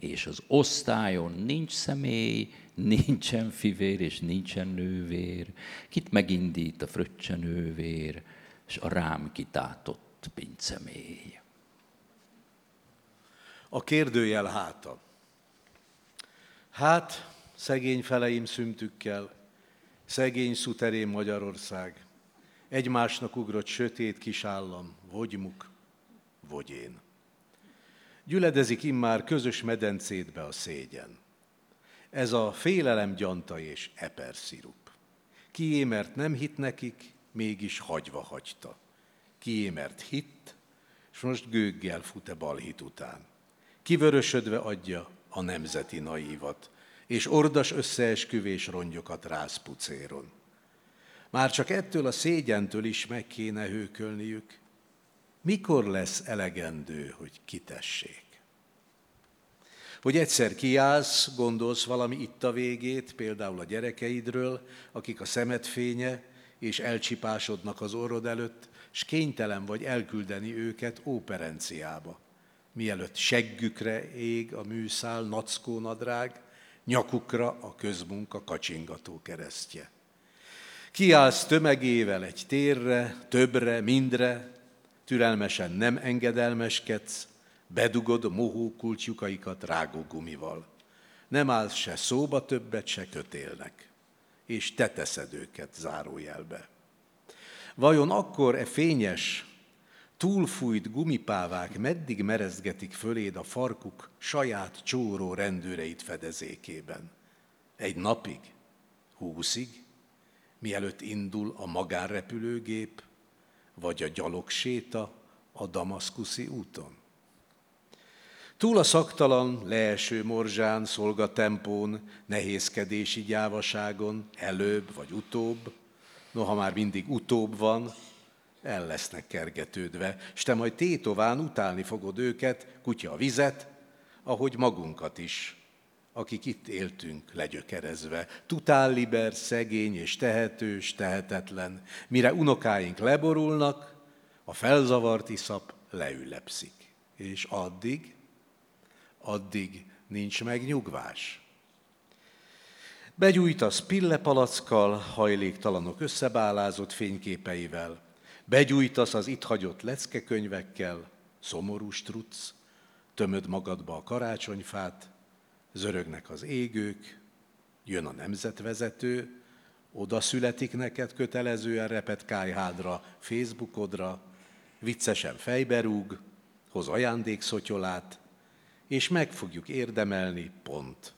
és az osztályon nincs személy, nincsen fivér és nincsen nővér, kit megindít a fröccse nővér, és a rám kitátott pincemély. A kérdőjel háta. Hát, szegény feleim szümtükkel, szegény szuterén Magyarország, egymásnak ugrott sötét kis állam, vagy vagy én. Gyüledezik immár közös medencétbe a szégyen. Ez a félelem gyanta és eperszirup. Kié, mert nem hit nekik, mégis hagyva hagyta. Kié, mert hitt, és most gőggel fut-e balhit után. Kivörösödve adja a nemzeti naívat, és ordas összeesküvés rongyokat ráz pucéron. Már csak ettől a szégyentől is meg kéne hőkölniük. Mikor lesz elegendő, hogy kitessék? Hogy egyszer kiállsz, gondolsz valami itt a végét, például a gyerekeidről, akik a szemet fénye, és elcsipásodnak az orrod előtt, és kénytelen vagy elküldeni őket óperenciába. Mielőtt seggükre ég a műszál nackó nadrág, nyakukra a közmunka kacsingató keresztje. Kiállsz tömegével egy térre, többre, mindre, türelmesen nem engedelmeskedsz, bedugod mohókult lyukaikat rágógumival. Nem állsz se szóba többet, se kötélnek, és te teszed őket zárójelbe. Vajon akkor e fényes, túlfújt gumipávák meddig merezgetik föléd a farkuk saját csóró rendőreit fedezékében? Egy napig? Húszig? Mielőtt indul a magánrepülőgép, vagy a gyalogséta a damaszkuszi úton? Túl a szaktalan, leeső morzsán, szolgatempón, nehézkedési gyávaságon, előbb vagy utóbb, noha már mindig utóbb van, el lesznek kergetődve, s te majd tétován utálni fogod őket, kutya a vizet, ahogy magunkat is, akik itt éltünk legyökerezve. Tutál liber, szegény és tehetős, tehetetlen, mire unokáink leborulnak, a felzavart iszap leülepszik. És addig, addig nincs meg nyugvás. Begyújtasz pillepalackkal, hajléktalanok összebálázott fényképeivel, begyújtasz az itt hagyott leckekönyvekkel, szomorú struc, tömöd magadba a karácsonyfát, zörögnek az égők, jön a nemzetvezető, oda születik neked kötelezően repet kájhádra, Facebookodra, viccesen fejberúg, hoz ajándékszotyolát, és meg fogjuk érdemelni, pont.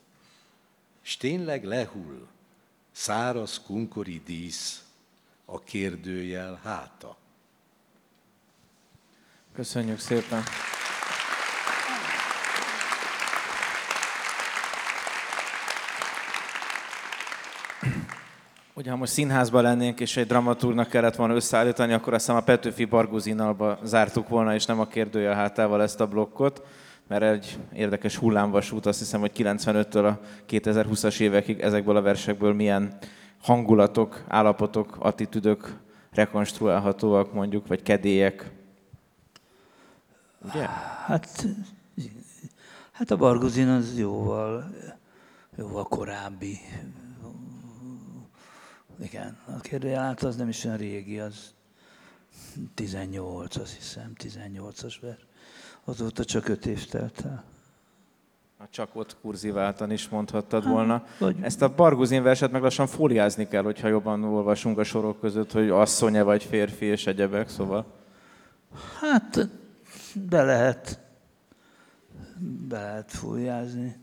És tényleg lehull, száraz kunkori dísz, a kérdőjel háta. Köszönjük szépen! Ugye, ha most színházban lennénk, és egy dramatúrnak kellett volna összeállítani, akkor azt hiszem a Petőfi Barguzinalba zártuk volna, és nem a kérdőjel hátával ezt a blokkot, mert egy érdekes hullámvasút, azt hiszem, hogy 95-től a 2020-as évekig ezekből a versekből milyen hangulatok, állapotok, attitűdök rekonstruálhatóak mondjuk, vagy kedélyek. Ugye? Hát, hát a Barguzin az jóval, jóval korábbi. Igen, a kérdőjelát az nem is olyan régi, az 18, azt hiszem, 18-as ver. Azóta csak öt év telt el. Csak ott kurziváltan is mondhattad volna. vagy- Ezt a Barguzin verset meg lassan fóliázni kell, hogyha jobban olvasunk a sorok között, hogy asszony vagy férfi és egyebek, szóval. Hát, be lehet, be lehet fújázni.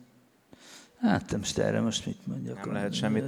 Hát nem is erre most mit mondjak. Nem lehet semmit.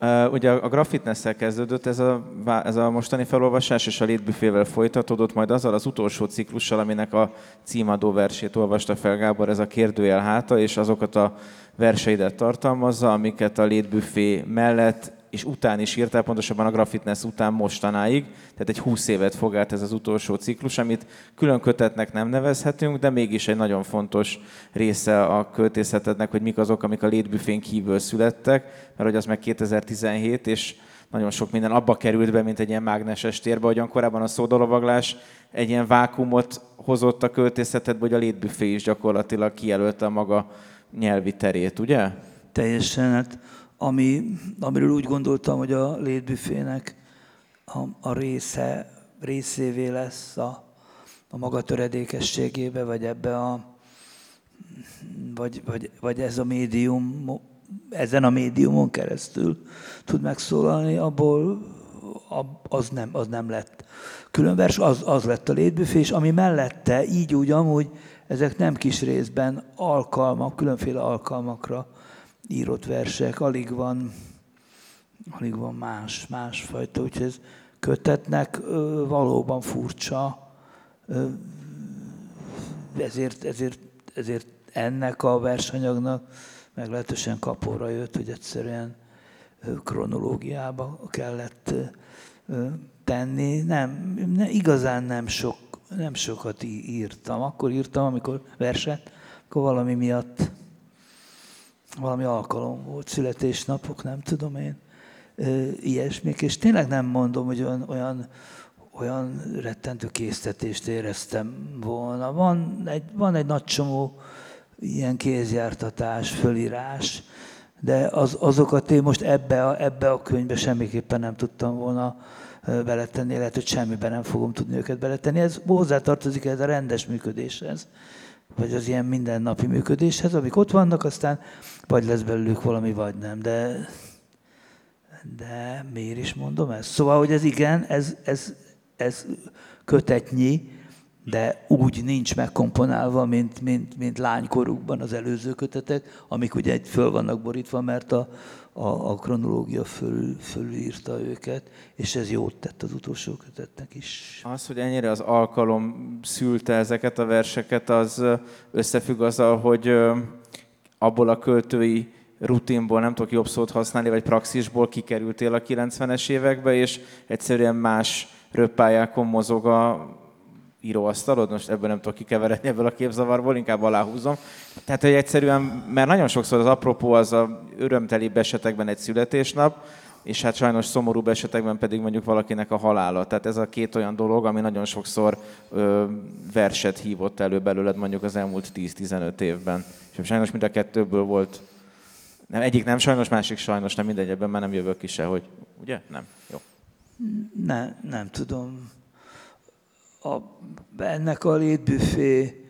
Uh, ugye a Graffitness-szel kezdődött ez a, ez a mostani felolvasás, és a létbüfével folytatódott, majd azzal az utolsó ciklussal, aminek a címadó versét olvasta fel Gábor, ez a kérdőjel háta, és azokat a verseidet tartalmazza, amiket a létbüfé mellett és után is írtál, pontosabban a Graffitness után mostanáig, tehát egy 20 évet fog át ez az utolsó ciklus, amit külön kötetnek nem nevezhetünk, de mégis egy nagyon fontos része a költészetednek, hogy mik azok, amik a létbüfén kívül születtek, mert hogy az meg 2017, és nagyon sok minden abba került be, mint egy ilyen mágneses térbe, ahogyan korábban a szódalovaglás egy ilyen vákumot hozott a költészetedbe, hogy a létbüfé is gyakorlatilag kijelölte a maga nyelvi terét, ugye? Teljesen, hát ami, amiről úgy gondoltam, hogy a létbüfének a, a része, részévé lesz a, a maga töredékességébe, vagy ebbe a, vagy, vagy, vagy ez a médium, ezen a médiumon keresztül tud megszólalni, abból ab- az nem, az nem lett különvers, az, az lett a létbüfé, és ami mellette, így úgy amúgy, ezek nem kis részben alkalmak, különféle alkalmakra írott versek, alig van, alig van más, másfajta, úgyhogy ez kötetnek valóban furcsa, ezért, ezért, ezért ennek a versanyagnak meglehetősen kapóra jött, hogy egyszerűen kronológiába kellett tenni. Nem, ne, igazán nem, sok, nem sokat írtam. Akkor írtam, amikor verset, akkor valami miatt valami alkalom volt, születésnapok, nem tudom én, ilyesmik, és tényleg nem mondom, hogy olyan, olyan, rettentő késztetést éreztem volna. Van egy, van egy nagy csomó ilyen kézjártatás, fölírás, de az, azokat én most ebbe a, ebbe a könyvbe semmiképpen nem tudtam volna beletenni, lehet, hogy semmiben nem fogom tudni őket beletenni. Ez hozzátartozik ez a rendes működéshez, vagy az ilyen mindennapi működéshez, amik ott vannak, aztán vagy lesz belőlük valami, vagy nem. De, de miért is mondom ezt? Szóval, hogy ez igen, ez, ez, ez kötetnyi, de úgy nincs megkomponálva, mint, mint, mint lánykorukban az előző kötetek, amik ugye föl vannak borítva, mert a, a, a kronológia föl, fölírta őket, és ez jót tett az utolsó kötetnek is. Az, hogy ennyire az alkalom szülte ezeket a verseket, az összefügg azzal, hogy abból a költői rutinból, nem tudok jobb szót használni, vagy praxisból kikerültél a 90-es évekbe, és egyszerűen más röppályákon mozog a íróasztalod, most ebből nem tudok kikeveredni ebből a képzavarból, inkább aláhúzom. Tehát, hogy egyszerűen, mert nagyon sokszor az apropó az a örömtelibb esetekben egy születésnap, és hát sajnos szomorúbb esetekben pedig mondjuk valakinek a halála. Tehát ez a két olyan dolog, ami nagyon sokszor ö, verset hívott elő belőled mondjuk az elmúlt 10-15 évben. És sajnos mind a kettőből volt, nem, egyik nem sajnos, másik sajnos, nem mindegy, ebben már nem jövök ki se, hogy ugye? Nem. Jó. Ne, nem tudom. A, ennek a létbüfé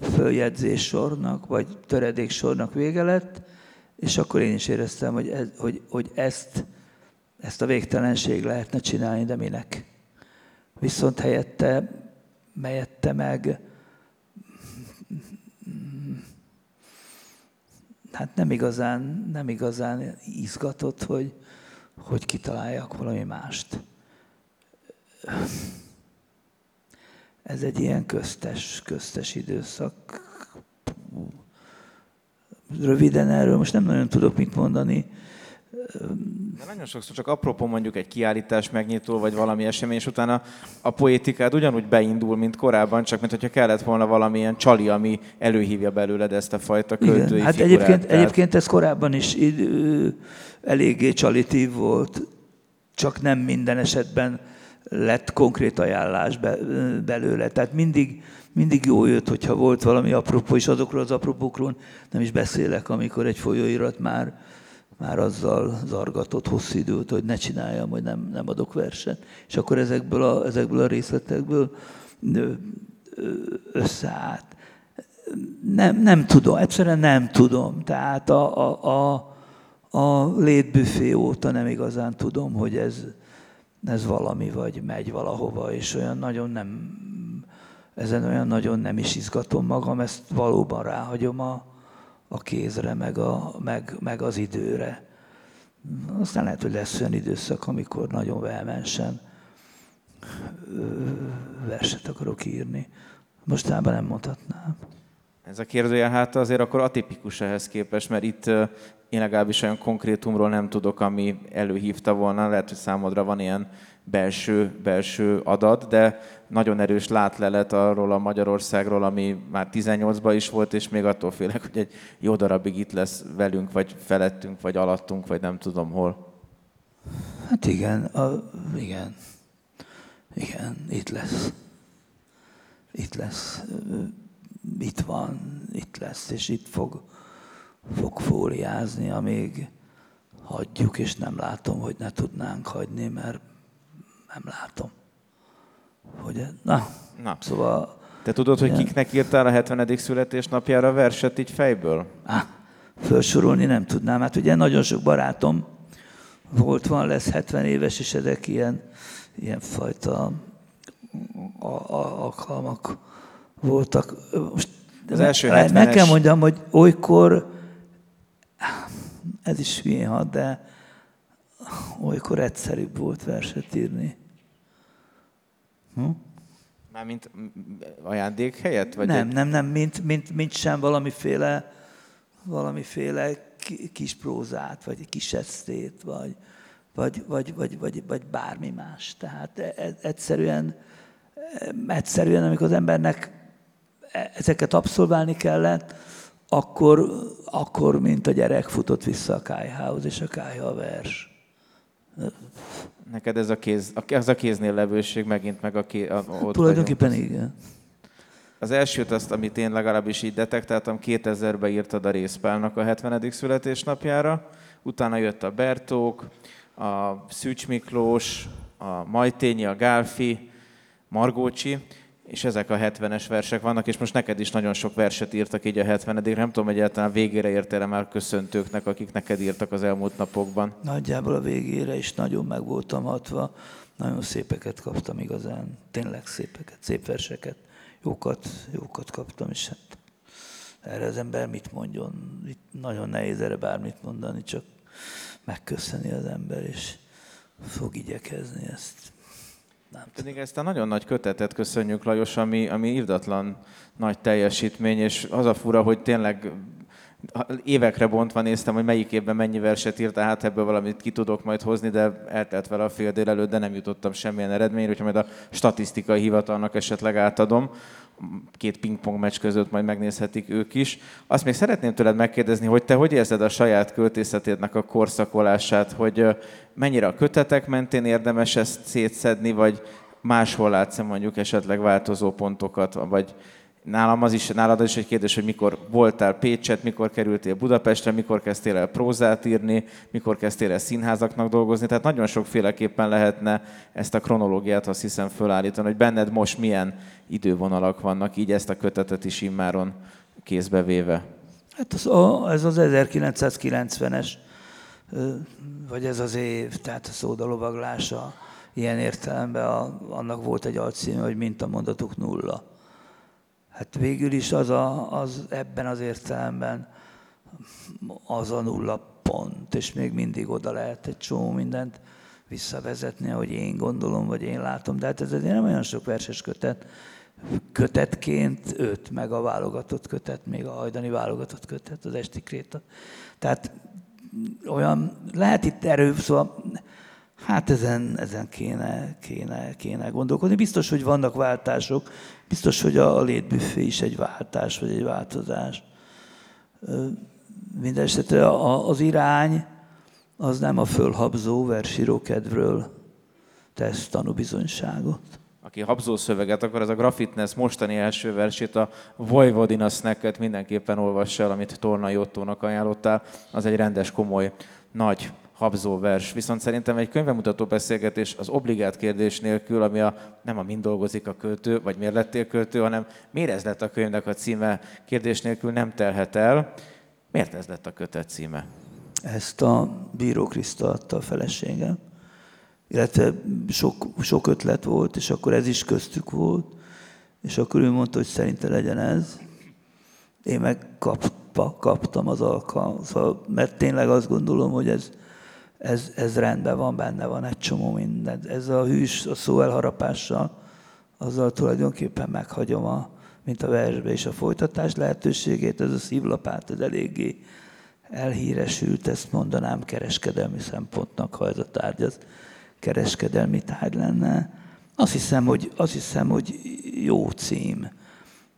följegyzés vagy töredék vége lett, és akkor én is éreztem, hogy, ez, hogy, hogy ezt, ezt a végtelenség lehetne csinálni, de minek? Viszont helyette, melyette meg hát nem igazán, nem igazán izgatott, hogy, hogy kitaláljak valami mást. Ez egy ilyen köztes, köztes időszak. Röviden erről most nem nagyon tudok mit mondani. De nagyon sokszor csak apropó mondjuk egy kiállítás megnyitó, vagy valami esemény, és utána a poétikád ugyanúgy beindul, mint korábban, csak mint hogyha kellett volna valamilyen csali, ami előhívja belőled ezt a fajta költői Igen, hát figurát. egyébként, Tehát- egyébként ez korábban is ö, eléggé csalitív volt, csak nem minden esetben lett konkrét ajánlás be, belőle. Tehát mindig, mindig jó jött, hogyha volt valami apropó, és azokról az apropókról nem is beszélek, amikor egy folyóirat már, már azzal zargatott hosszú időt, hogy ne csináljam, hogy nem, nem adok verset. És akkor ezekből a, ezekből a részletekből összeállt nem, nem tudom, egyszerűen nem tudom. Tehát a, a, a, a létbüfé óta nem igazán tudom, hogy ez, ez valami, vagy megy valahova, és olyan nagyon nem, ezen olyan nagyon nem is izgatom magam, ezt valóban ráhagyom a, a kézre, meg, a, meg, meg az időre. Aztán lehet, hogy lesz olyan időszak, amikor nagyon vehemensen verset akarok írni. Mostában nem mondhatnám. Ez a kérdője hát azért akkor atipikus ehhez képest, mert itt én legalábbis olyan konkrétumról nem tudok, ami előhívta volna. Lehet, hogy számodra van ilyen belső, belső adat, de nagyon erős látlelet arról a Magyarországról, ami már 18-ban is volt, és még attól félek, hogy egy jó darabig itt lesz velünk, vagy felettünk, vagy alattunk, vagy nem tudom hol. Hát igen, a, igen, igen, itt lesz. Itt lesz. Itt van, itt lesz, és itt fog, fog fóliázni, amíg hagyjuk, és nem látom, hogy ne tudnánk hagyni, mert nem látom. Hogy, na, Na. szóval... Te tudod, hogy Igen. kiknek írtál a 70. születésnapjára a verset így fejből? Á, felsorolni nem tudnám. Hát ugye nagyon sok barátom volt, van, lesz 70 éves, és ezek ilyen, ilyen fajta a, a, alkalmak voltak. Most Az első meg, meg 70-es kell mondjam, hogy olykor, ez is hülyén hat, de olykor egyszerűbb volt verset írni. Mármint m- m- ajándék helyett? Vagy nem, egy- nem, nem, mint, mint, mint sem valamiféle, valamiféle ki- kis prózát, vagy kis esztét, vagy, vagy, vagy, vagy, vagy, vagy bármi más. Tehát e- e- egyszerűen, egyszerűen, amikor az embernek e- ezeket abszolválni kellett, akkor, akkor, mint a gyerek futott vissza a kájhához, és a kájha a vers. Neked ez a, kéz, a- ez a kéznél levőség megint meg a ké, a, ott vagyunk. Tulajdonképpen igen. Az elsőt, azt, amit én legalábbis így detektáltam, 2000-ben írtad a Részpálnak a 70. születésnapjára, utána jött a Bertók, a Szűcs Miklós, a Majtényi, a Gálfi, Margócsi, és ezek a 70-es versek vannak, és most neked is nagyon sok verset írtak így a 70 Nem tudom, egyáltalán végére értél már köszöntőknek, akik neked írtak az elmúlt napokban. Nagyjából a végére is nagyon meg voltam hatva, nagyon szépeket kaptam igazán, tényleg szépeket, szép verseket, jókat, jókat kaptam, és hát erre az ember mit mondjon? Itt nagyon nehéz erre bármit mondani, csak megköszöni az ember, és fog igyekezni ezt. Nem. Pedig ezt a nagyon nagy kötetet köszönjük, Lajos, ami, ami írdatlan nagy teljesítmény, és az a fura, hogy tényleg évekre bontva néztem, hogy melyik évben mennyi verset írt, hát ebből valamit ki tudok majd hozni, de eltelt vele a fél délelőtt, de nem jutottam semmilyen eredményre, hogyha majd a statisztikai hivatalnak esetleg átadom, két pingpong meccs között majd megnézhetik ők is. Azt még szeretném tőled megkérdezni, hogy te hogy érzed a saját költészetednek a korszakolását, hogy mennyire a kötetek mentén érdemes ezt szétszedni, vagy máshol látsz mondjuk esetleg változó pontokat, vagy Nálam az is, nálad az is egy kérdés, hogy mikor voltál Pécset, mikor kerültél Budapestre, mikor kezdtél el prózát írni, mikor kezdtél el színházaknak dolgozni. Tehát nagyon sokféleképpen lehetne ezt a kronológiát, azt hiszem, fölállítani, hogy benned most milyen idővonalak vannak, így ezt a kötetet is immáron kézbe véve. Hát az, a, ez az 1990-es, ö, vagy ez az év, tehát a szódalovaglása ilyen értelemben a, annak volt egy alcíme, hogy mintamondatok nulla. Hát végül is az, a, az ebben az értelemben az a nulla pont, és még mindig oda lehet egy csomó mindent visszavezetni, ahogy én gondolom, vagy én látom. De hát ez azért nem olyan sok verses kötet. Kötetként öt, meg a válogatott kötet, még a hajdani válogatott kötet, az esti kréta. Tehát olyan, lehet itt erő, szóval hát ezen, ezen kéne, kéne, kéne gondolkodni. Biztos, hogy vannak váltások, biztos, hogy a létbüfé is egy váltás, vagy egy változás. Mindenesetre a- az irány az nem a fölhabzó versíró kedvről tesz tanúbizonyságot. Aki habzó szöveget akar, az a Graffitness mostani első versét, a Vojvodina Snacket mindenképpen olvassa el, amit Tornai Ottónak ajánlottál. Az egy rendes, komoly, nagy habzó vers. Viszont szerintem egy könyvemutató beszélgetés az obligát kérdés nélkül, ami a, nem a mind dolgozik a költő, vagy miért lettél költő, hanem miért ez lett a könyvnek a címe kérdés nélkül nem telhet el. Miért ez lett a kötet címe? Ezt a Bíró Kriszta adta a feleségem, illetve sok, sok ötlet volt, és akkor ez is köztük volt, és akkor ő mondta, hogy szerinte legyen ez. Én meg kapta, kaptam az alkalmat, szóval, mert tényleg azt gondolom, hogy ez, ez, ez rendben van, benne van egy csomó minden. Ez a hűs, a szó elharapással, azzal tulajdonképpen meghagyom, a, mint a versbe is a folytatás lehetőségét, ez a szívlapát, ez eléggé elhíresült, ezt mondanám kereskedelmi szempontnak, ha ez a tárgy az kereskedelmi tárgy lenne. Azt hiszem, hogy, azt hiszem, hogy jó cím.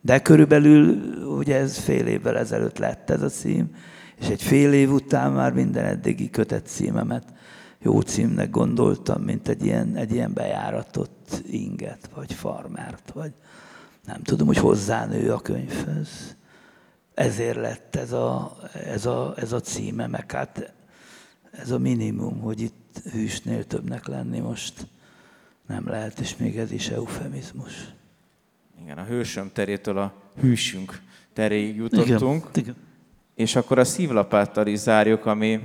De körülbelül ugye ez fél évvel ezelőtt lett ez a cím, és egy fél év után már minden eddigi kötett címemet jó címnek gondoltam, mint egy ilyen, egy ilyen bejáratott inget, vagy farmert, vagy nem tudom, hogy hozzánő a könyvhöz. Ezért lett ez a, ez a, ez a címe, meg hát ez a minimum, hogy itt hűsnél többnek lenni most nem lehet, és még ez is eufemizmus. Igen, a hősöm terétől a hűsünk teréig jutottunk. Igen, igen. És akkor a szívlapáttal is zárjuk, ami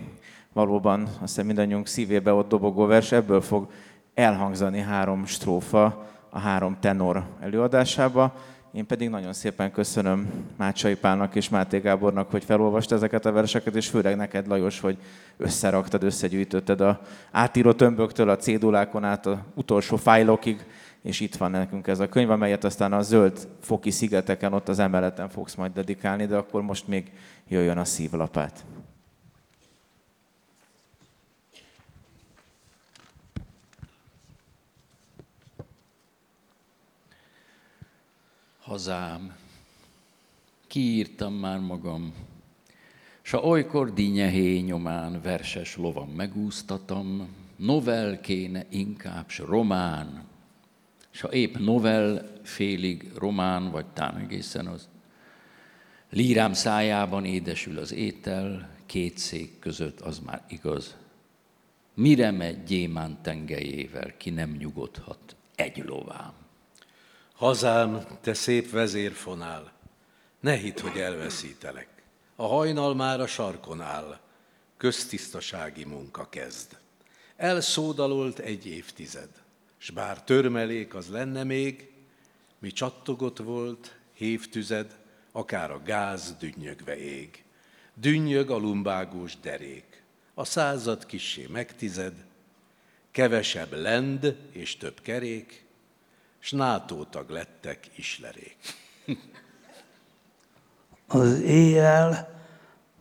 valóban azt hiszem mindannyiunk szívébe ott dobogó vers, ebből fog elhangzani három strófa a három tenor előadásába. Én pedig nagyon szépen köszönöm Mácsai Pálnak és Máté Gábornak, hogy felolvast ezeket a verseket, és főleg neked, Lajos, hogy összeraktad, összegyűjtötted a átíró tömböktől a cédulákon át a utolsó fájlokig, és itt van nekünk ez a könyv, amelyet aztán a zöld foki szigeteken, ott az emeleten fogsz majd dedikálni, de akkor most még jöjjön a szívlapát. hazám, kiírtam már magam, s a olykor dinnyehé nyomán verses lovam megúsztatom, novel kéne inkább, s román, s ha épp novel félig román, vagy tám egészen az, lírám szájában édesül az étel, két szék között az már igaz. Mire megy gyémán tengelyével, ki nem nyugodhat egy lovám? Hazám, te szép vezérfonál, ne hidd, hogy elveszítelek. A hajnal már a sarkon áll, köztisztasági munka kezd. Elszódalolt egy évtized, s bár törmelék az lenne még, mi csattogott volt, hévtüzed, akár a gáz dünnyögve ég. Dünnyög a lumbágós derék, a század kissé megtized, kevesebb lend és több kerék, s NATO tag lettek islerék. [laughs] Az éjjel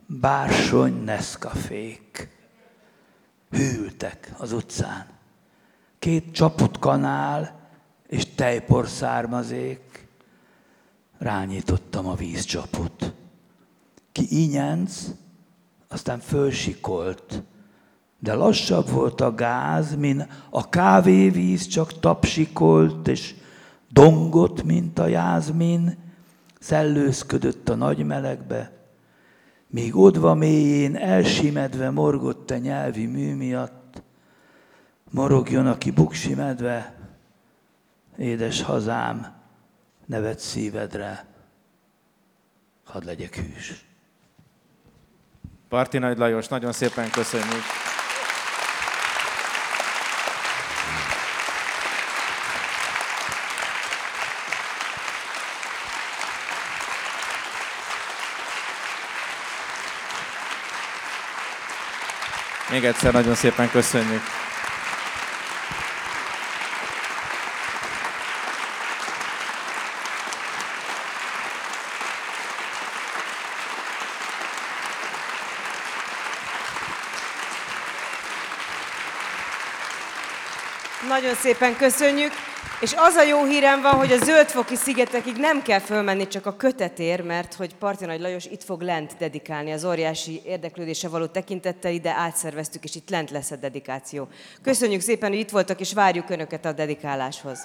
bársony neszkafék hűltek az utcán. Két csapott kanál és tejpor származék. Rányítottam a vízcsapot. Ki ínyenc, aztán fölsikolt, de lassabb volt a gáz, mint a kávévíz, csak tapsikolt, és dongott, mint a jázmin, szellőzködött a nagy melegbe, míg odva mélyén elsimedve morgott a nyelvi mű miatt, morogjon, aki buksi medve, édes hazám, nevet szívedre, hadd legyek hűs. Parti Nagy Lajos, nagyon szépen köszönjük. Még egyszer nagyon szépen köszönjük. Nagyon szépen köszönjük. És az a jó hírem van, hogy a Zöldfoki szigetekig nem kell fölmenni csak a kötetér, mert hogy Parti Nagy Lajos itt fog lent dedikálni az óriási érdeklődése való tekintettel, ide átszerveztük, és itt lent lesz a dedikáció. Köszönjük szépen, hogy itt voltak, és várjuk Önöket a dedikáláshoz.